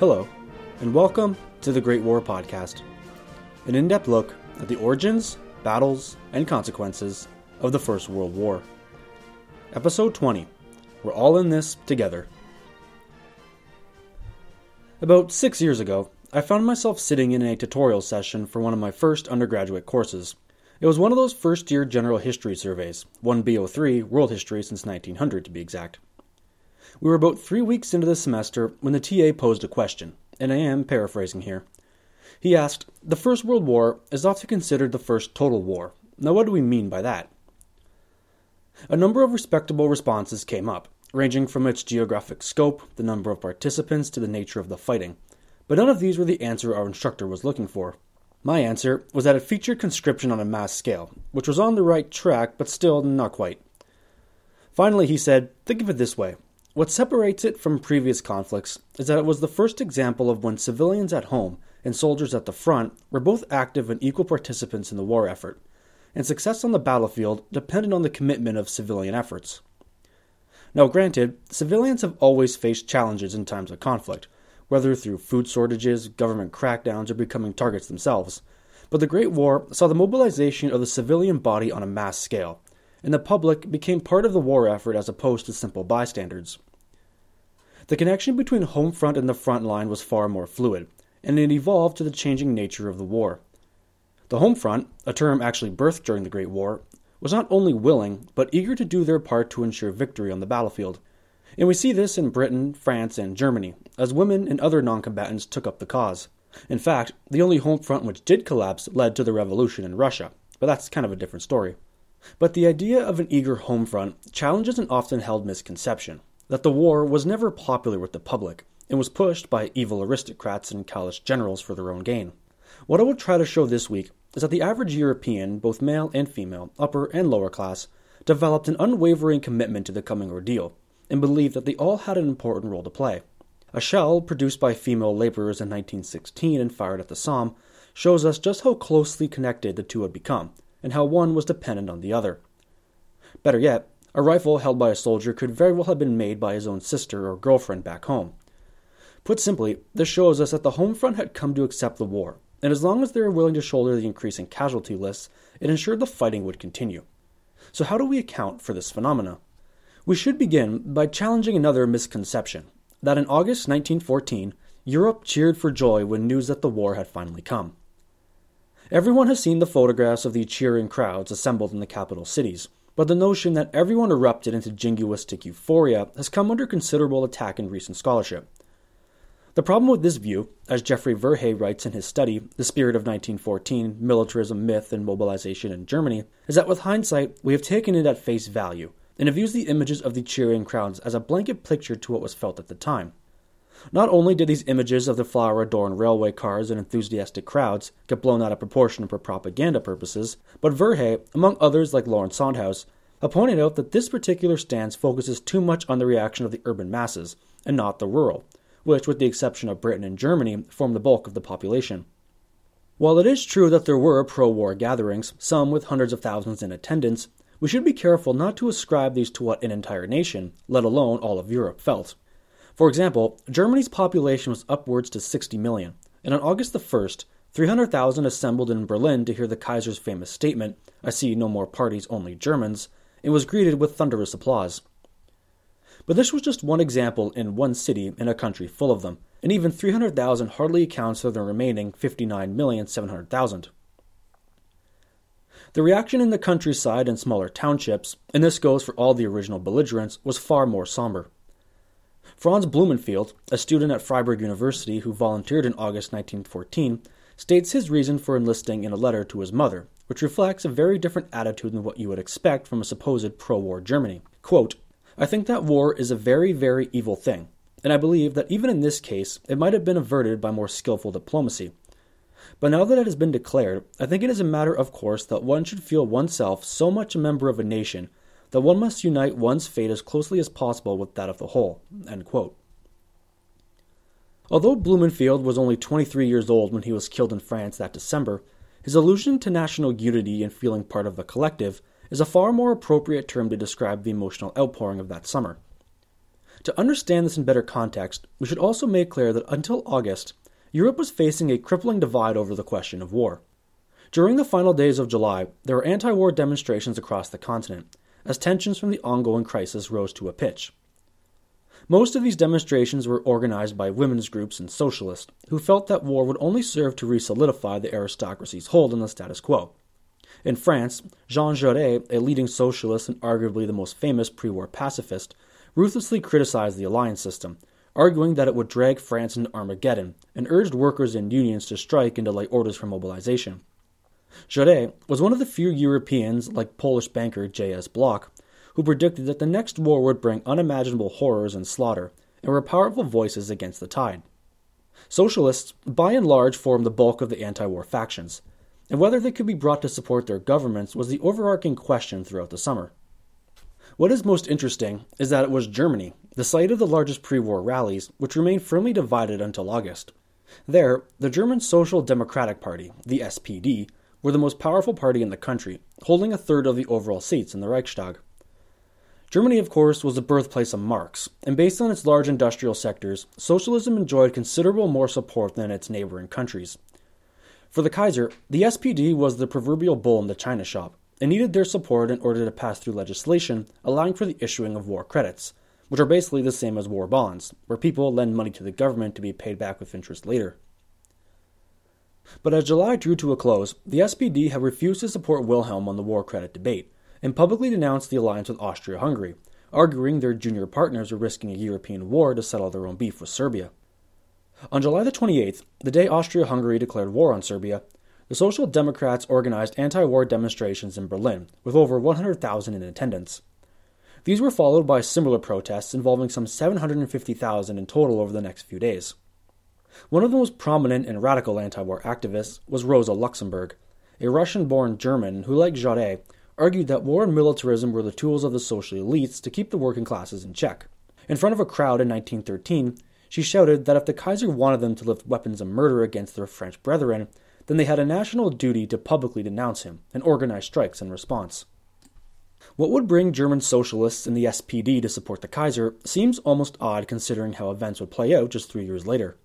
Hello, and welcome to the Great War Podcast, an in depth look at the origins, battles, and consequences of the First World War. Episode 20 We're all in this together. About six years ago, I found myself sitting in a tutorial session for one of my first undergraduate courses. It was one of those first year general history surveys, one BO3, World History since 1900 to be exact. We were about three weeks into the semester when the TA posed a question, and I am paraphrasing here. He asked, The First World War is often considered the first total war. Now, what do we mean by that? A number of respectable responses came up, ranging from its geographic scope, the number of participants, to the nature of the fighting. But none of these were the answer our instructor was looking for. My answer was that it featured conscription on a mass scale, which was on the right track, but still not quite. Finally, he said, Think of it this way what separates it from previous conflicts is that it was the first example of when civilians at home and soldiers at the front were both active and equal participants in the war effort, and success on the battlefield depended on the commitment of civilian efforts. Now, granted, civilians have always faced challenges in times of conflict, whether through food shortages, government crackdowns, or becoming targets themselves. But the Great War saw the mobilization of the civilian body on a mass scale, and the public became part of the war effort as opposed to simple bystanders. The connection between home front and the front line was far more fluid, and it evolved to the changing nature of the war. The home front, a term actually birthed during the Great War, was not only willing, but eager to do their part to ensure victory on the battlefield. And we see this in Britain, France, and Germany, as women and other non combatants took up the cause. In fact, the only home front which did collapse led to the revolution in Russia, but that's kind of a different story. But the idea of an eager home front challenges an often held misconception that the war was never popular with the public and was pushed by evil aristocrats and callous generals for their own gain. What I will try to show this week is that the average European, both male and female, upper and lower class, developed an unwavering commitment to the coming ordeal and believed that they all had an important role to play. A shell produced by female laborers in 1916 and fired at the Somme shows us just how closely connected the two had become and how one was dependent on the other. Better yet, a rifle held by a soldier could very well have been made by his own sister or girlfriend back home. Put simply, this shows us that the home front had come to accept the war, and as long as they were willing to shoulder the increasing casualty lists, it ensured the fighting would continue. So, how do we account for this phenomena? We should begin by challenging another misconception that in August 1914, Europe cheered for joy when news that the war had finally come. Everyone has seen the photographs of the cheering crowds assembled in the capital cities, but the notion that everyone erupted into jingoistic euphoria has come under considerable attack in recent scholarship. The problem with this view, as Jeffrey Verhey writes in his study, The Spirit of 1914 Militarism, Myth, and Mobilization in Germany, is that with hindsight, we have taken it at face value and have used the images of the cheering crowds as a blanket picture to what was felt at the time. Not only did these images of the flower adorned railway cars and enthusiastic crowds get blown out of proportion for propaganda purposes, but Verhey, among others like Lawrence Sondhaus, have pointed out that this particular stance focuses too much on the reaction of the urban masses, and not the rural, which, with the exception of Britain and Germany, form the bulk of the population. While it is true that there were pro war gatherings, some with hundreds of thousands in attendance, we should be careful not to ascribe these to what an entire nation, let alone all of Europe, felt. For example, Germany's population was upwards to 60 million, and on August the 1st, 300,000 assembled in Berlin to hear the Kaiser's famous statement, I see no more parties, only Germans, and was greeted with thunderous applause. But this was just one example in one city in a country full of them, and even 300,000 hardly accounts for the remaining 59,700,000. The reaction in the countryside and smaller townships, and this goes for all the original belligerents, was far more somber. Franz Blumenfeld, a student at Freiburg University who volunteered in August 1914, states his reason for enlisting in a letter to his mother, which reflects a very different attitude than what you would expect from a supposed pro war Germany. Quote, I think that war is a very, very evil thing, and I believe that even in this case, it might have been averted by more skillful diplomacy. But now that it has been declared, I think it is a matter of course that one should feel oneself so much a member of a nation that one must unite one's fate as closely as possible with that of the whole. Although Blumenfeld was only 23 years old when he was killed in France that December, his allusion to national unity and feeling part of the collective is a far more appropriate term to describe the emotional outpouring of that summer. To understand this in better context, we should also make clear that until August, Europe was facing a crippling divide over the question of war. During the final days of July, there were anti war demonstrations across the continent, as tensions from the ongoing crisis rose to a pitch. Most of these demonstrations were organized by women's groups and socialists, who felt that war would only serve to re solidify the aristocracy's hold on the status quo. In France, Jean Jaurès, a leading socialist and arguably the most famous pre war pacifist, ruthlessly criticized the alliance system, arguing that it would drag France into Armageddon, and urged workers and unions to strike and delay orders for mobilization. Jaurès was one of the few Europeans, like Polish banker J.S. Bloch, who predicted that the next war would bring unimaginable horrors and slaughter, and were powerful voices against the tide. Socialists, by and large, formed the bulk of the anti war factions, and whether they could be brought to support their governments was the overarching question throughout the summer. What is most interesting is that it was Germany, the site of the largest pre war rallies, which remained firmly divided until August. There, the German Social Democratic Party, the SPD, were the most powerful party in the country, holding a third of the overall seats in the Reichstag. Germany, of course, was the birthplace of Marx, and based on its large industrial sectors, socialism enjoyed considerable more support than its neighboring countries. For the Kaiser, the SPD was the proverbial bull in the china shop, and needed their support in order to pass through legislation allowing for the issuing of war credits, which are basically the same as war bonds, where people lend money to the government to be paid back with interest later. But as July drew to a close, the SPD had refused to support Wilhelm on the war credit debate, and publicly denounced the alliance with Austria Hungary, arguing their junior partners were risking a European war to settle their own beef with Serbia. On July the 28th, the day Austria Hungary declared war on Serbia, the Social Democrats organized anti war demonstrations in Berlin, with over 100,000 in attendance. These were followed by similar protests involving some 750,000 in total over the next few days. One of the most prominent and radical anti war activists was Rosa Luxemburg, a Russian born German who, like Jaurès, argued that war and militarism were the tools of the social elites to keep the working classes in check. In front of a crowd in 1913, she shouted that if the Kaiser wanted them to lift weapons of murder against their French brethren, then they had a national duty to publicly denounce him and organize strikes in response. What would bring German socialists and the SPD to support the Kaiser seems almost odd considering how events would play out just three years later.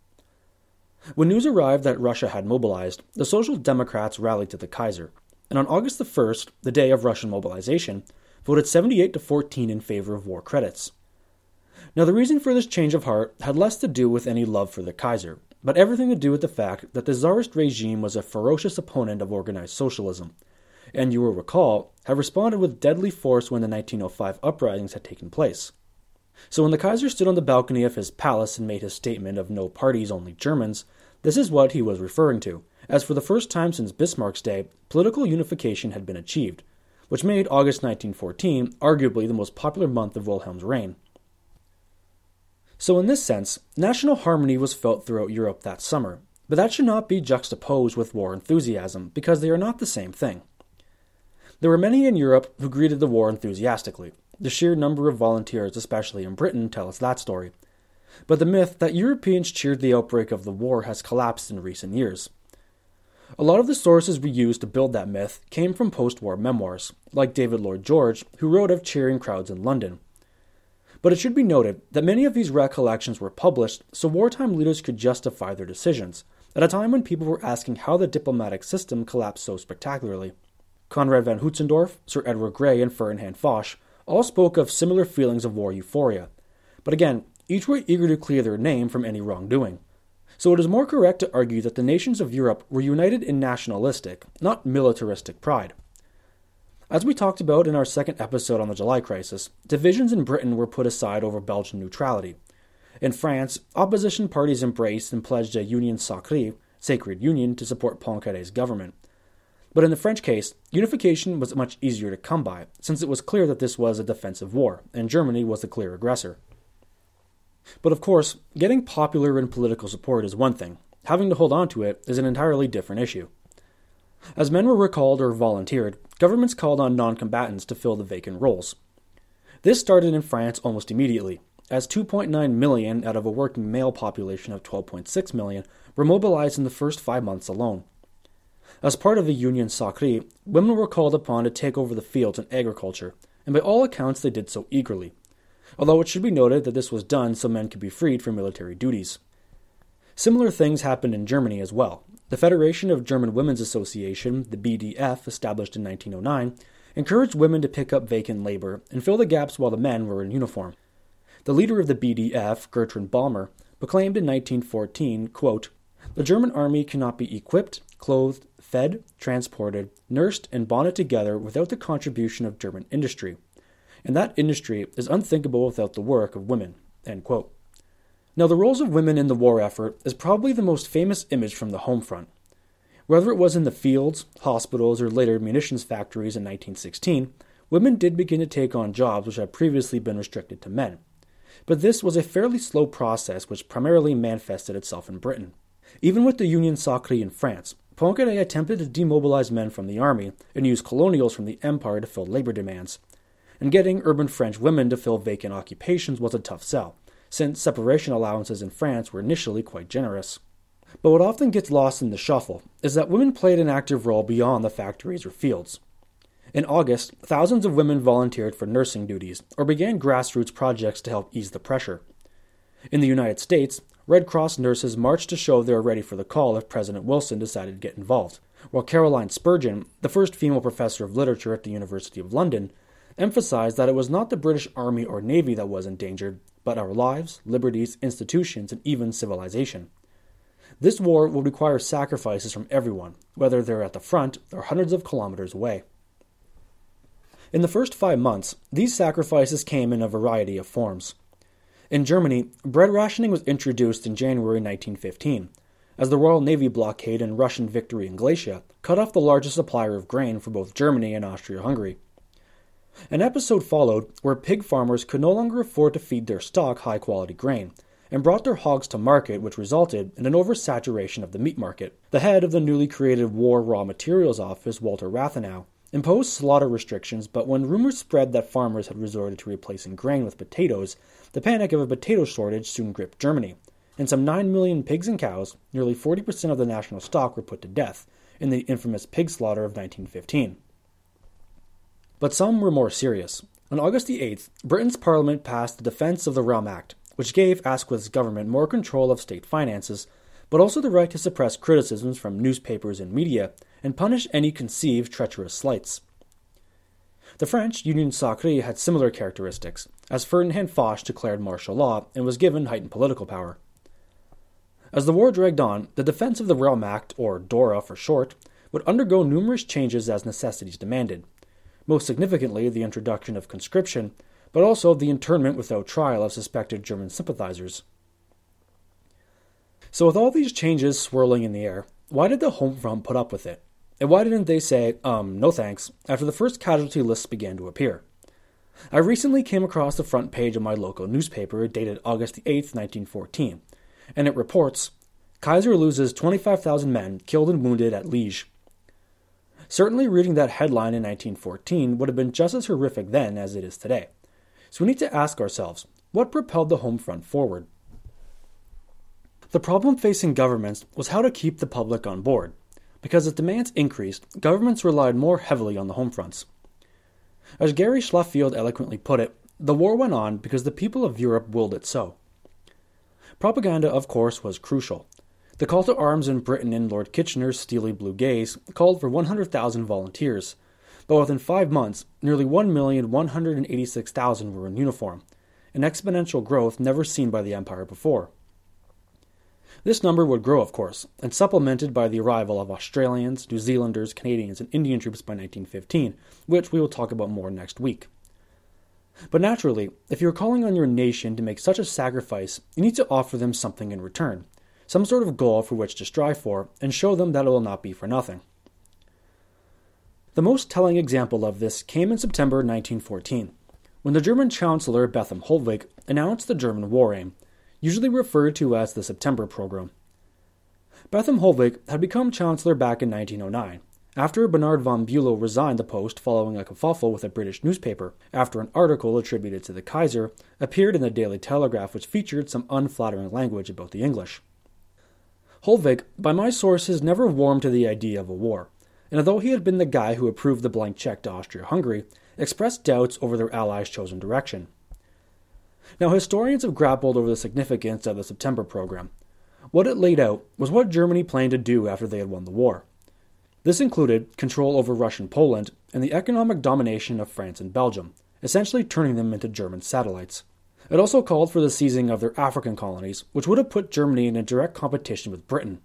When news arrived that Russia had mobilized, the Social Democrats rallied to the Kaiser, and on August the 1st, the day of Russian mobilization, voted 78 to 14 in favor of war credits. Now, the reason for this change of heart had less to do with any love for the Kaiser, but everything to do with the fact that the Tsarist regime was a ferocious opponent of organized socialism, and you will recall, had responded with deadly force when the 1905 uprisings had taken place. So when the Kaiser stood on the balcony of his palace and made his statement of no parties, only Germans, this is what he was referring to, as for the first time since Bismarck's day, political unification had been achieved, which made August 1914 arguably the most popular month of Wilhelm's reign. So, in this sense, national harmony was felt throughout Europe that summer, but that should not be juxtaposed with war enthusiasm, because they are not the same thing. There were many in Europe who greeted the war enthusiastically. The sheer number of volunteers, especially in Britain, tell us that story. But the myth that Europeans cheered the outbreak of the war has collapsed in recent years. A lot of the sources we use to build that myth came from post war memoirs, like David Lloyd George, who wrote of cheering crowds in London. But it should be noted that many of these recollections were published so wartime leaders could justify their decisions, at a time when people were asking how the diplomatic system collapsed so spectacularly. Conrad von Hötzendorf, Sir Edward Grey, and Ferdinand Foch all spoke of similar feelings of war euphoria. But again, each were eager to clear their name from any wrongdoing. So it is more correct to argue that the nations of Europe were united in nationalistic, not militaristic pride. As we talked about in our second episode on the July crisis, divisions in Britain were put aside over Belgian neutrality. In France, opposition parties embraced and pledged a union sacrée, sacred union, to support Poincaré's government. But in the French case, unification was much easier to come by, since it was clear that this was a defensive war, and Germany was the clear aggressor. But of course, getting popular and political support is one thing, having to hold on to it is an entirely different issue. As men were recalled or volunteered, governments called on non combatants to fill the vacant roles. This started in France almost immediately, as 2.9 million out of a working male population of 12.6 million were mobilized in the first five months alone. As part of the Union Sacrée, women were called upon to take over the fields and agriculture, and by all accounts they did so eagerly. Although it should be noted that this was done so men could be freed from military duties. Similar things happened in Germany as well. The Federation of German Women's Association, the BDF, established in 1909, encouraged women to pick up vacant labor and fill the gaps while the men were in uniform. The leader of the BDF, Gertrude Bäumer, proclaimed in 1914, quote, The German army cannot be equipped, clothed, fed, transported, nursed, and bonded together without the contribution of German industry. And that industry is unthinkable without the work of women. Now, the roles of women in the war effort is probably the most famous image from the home front. Whether it was in the fields, hospitals, or later munitions factories in 1916, women did begin to take on jobs which had previously been restricted to men. But this was a fairly slow process which primarily manifested itself in Britain. Even with the Union Sacrée in France, Poincaré attempted to demobilize men from the army and use colonials from the empire to fill labor demands. And getting urban French women to fill vacant occupations was a tough sell since separation allowances in France were initially quite generous. But what often gets lost in the shuffle is that women played an active role beyond the factories or fields. In August, thousands of women volunteered for nursing duties or began grassroots projects to help ease the pressure. In the United States, Red Cross nurses marched to show they were ready for the call if President Wilson decided to get involved, while Caroline Spurgeon, the first female professor of literature at the University of London, emphasized that it was not the British Army or Navy that was endangered, but our lives, liberties, institutions, and even civilization. This war will require sacrifices from everyone, whether they're at the front or hundreds of kilometers away. In the first five months, these sacrifices came in a variety of forms. In Germany, bread rationing was introduced in January 1915, as the Royal Navy blockade and Russian victory in Galicia cut off the largest supplier of grain for both Germany and Austria Hungary. An episode followed where pig farmers could no longer afford to feed their stock high quality grain and brought their hogs to market, which resulted in an oversaturation of the meat market. The head of the newly created War Raw Materials Office, Walter Rathenau, imposed slaughter restrictions, but when rumors spread that farmers had resorted to replacing grain with potatoes, the panic of a potato shortage soon gripped Germany, and some 9 million pigs and cows, nearly 40% of the national stock, were put to death in the infamous pig slaughter of 1915. But some were more serious. On August 8th, Britain's Parliament passed the Defence of the Realm Act, which gave Asquith's government more control of state finances, but also the right to suppress criticisms from newspapers and media and punish any conceived treacherous slights. The French Union Sacrée had similar characteristics, as Ferdinand Foch declared martial law and was given heightened political power. As the war dragged on, the Defence of the Realm Act, or DORA for short, would undergo numerous changes as necessities demanded most significantly the introduction of conscription, but also the internment without trial of suspected German sympathizers. So, with all these changes swirling in the air, why did the Home Front put up with it? And why didn't they say, um, no thanks, after the first casualty lists began to appear? I recently came across the front page of my local newspaper dated August 8, 1914, and it reports Kaiser loses 25,000 men killed and wounded at Liege. Certainly, reading that headline in 1914 would have been just as horrific then as it is today. So we need to ask ourselves what propelled the home front forward? The problem facing governments was how to keep the public on board, because as demands increased, governments relied more heavily on the home fronts. As Gary Sheffield eloquently put it, the war went on because the people of Europe willed it so. Propaganda, of course, was crucial, the call to arms in Britain in Lord Kitchener's steely blue gaze called for 100,000 volunteers, but within five months, nearly 1,186,000 were in uniform, an exponential growth never seen by the Empire before. This number would grow, of course, and supplemented by the arrival of Australians, New Zealanders, Canadians, and Indian troops by 1915, which we will talk about more next week. But naturally, if you are calling on your nation to make such a sacrifice, you need to offer them something in return, some sort of goal for which to strive for, and show them that it will not be for nothing. The most telling example of this came in September 1914, when the German Chancellor Bethmann Hollweg announced the German War Aim, usually referred to as the September Program. Bethmann Hollweg had become Chancellor back in 1909, after Bernhard von Bülow resigned the post following a kerfuffle with a British newspaper, after an article attributed to the Kaiser appeared in the Daily Telegraph which featured some unflattering language about the English. Hollweg, by my sources, never warmed to the idea of a war, and although he had been the guy who approved the blank check to Austria Hungary, expressed doubts over their allies' chosen direction. Now, historians have grappled over the significance of the September program. What it laid out was what Germany planned to do after they had won the war. This included control over Russian Poland and the economic domination of France and Belgium, essentially turning them into German satellites. It also called for the seizing of their African colonies, which would have put Germany in a direct competition with Britain.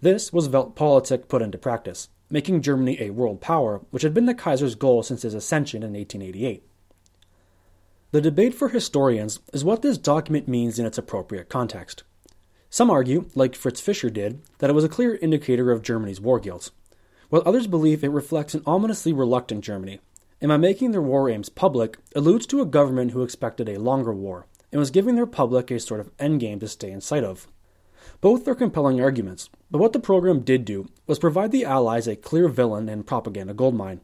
This was Weltpolitik put into practice, making Germany a world power, which had been the Kaiser's goal since his ascension in 1888. The debate for historians is what this document means in its appropriate context. Some argue, like Fritz Fischer did, that it was a clear indicator of Germany's war guilt, while others believe it reflects an ominously reluctant Germany, and by making their war aims public, alludes to a government who expected a longer war and was giving their public a sort of endgame to stay in sight of. Both are compelling arguments, but what the program did do was provide the Allies a clear villain and propaganda goldmine.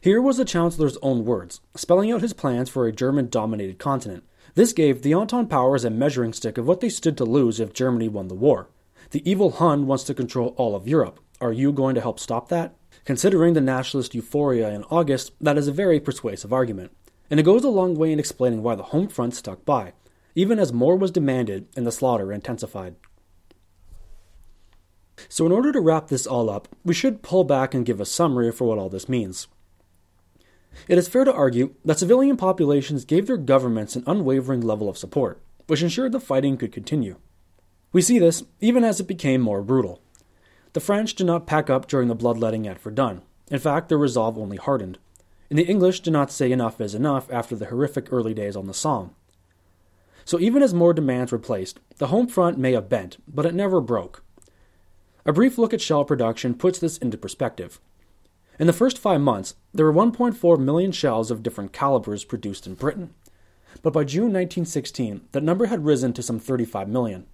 Here was the Chancellor's own words, spelling out his plans for a German dominated continent. This gave the Entente powers a measuring stick of what they stood to lose if Germany won the war. The evil Hun wants to control all of Europe. Are you going to help stop that? Considering the nationalist euphoria in August, that is a very persuasive argument, and it goes a long way in explaining why the home front stuck by, even as more was demanded and the slaughter intensified. So, in order to wrap this all up, we should pull back and give a summary for what all this means. It is fair to argue that civilian populations gave their governments an unwavering level of support, which ensured the fighting could continue. We see this even as it became more brutal. The French did not pack up during the bloodletting at Verdun. In fact, their resolve only hardened. And the English did not say enough is enough after the horrific early days on the Somme. So even as more demands were placed, the home front may have bent, but it never broke. A brief look at shell production puts this into perspective. In the first five months, there were 1.4 million shells of different calibers produced in Britain. But by June 1916, that number had risen to some 35 million.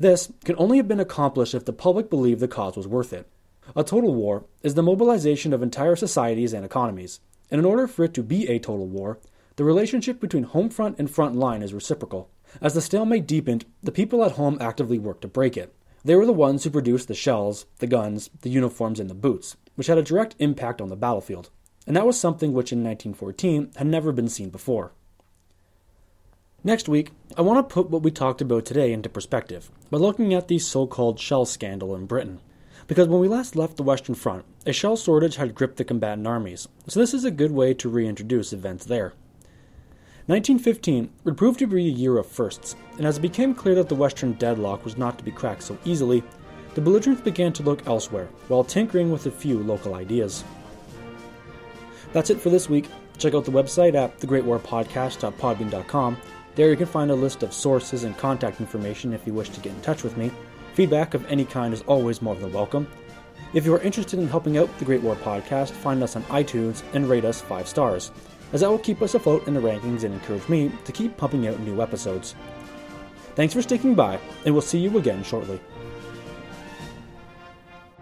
This can only have been accomplished if the public believed the cause was worth it. A total war is the mobilization of entire societies and economies, and in order for it to be a total war, the relationship between home front and front line is reciprocal. As the stalemate deepened, the people at home actively worked to break it. They were the ones who produced the shells, the guns, the uniforms, and the boots, which had a direct impact on the battlefield. And that was something which in 1914 had never been seen before. Next week, I want to put what we talked about today into perspective by looking at the so called shell scandal in Britain. Because when we last left the Western Front, a shell shortage had gripped the combatant armies, so this is a good way to reintroduce events there. 1915 would prove to be a year of firsts, and as it became clear that the Western deadlock was not to be cracked so easily, the belligerents began to look elsewhere while tinkering with a few local ideas. That's it for this week. Check out the website at thegreatwarpodcast.podbean.com there you can find a list of sources and contact information if you wish to get in touch with me. Feedback of any kind is always more than welcome. If you are interested in helping out the Great War Podcast, find us on iTunes and rate us 5 stars, as that will keep us afloat in the rankings and encourage me to keep pumping out new episodes. Thanks for sticking by, and we'll see you again shortly.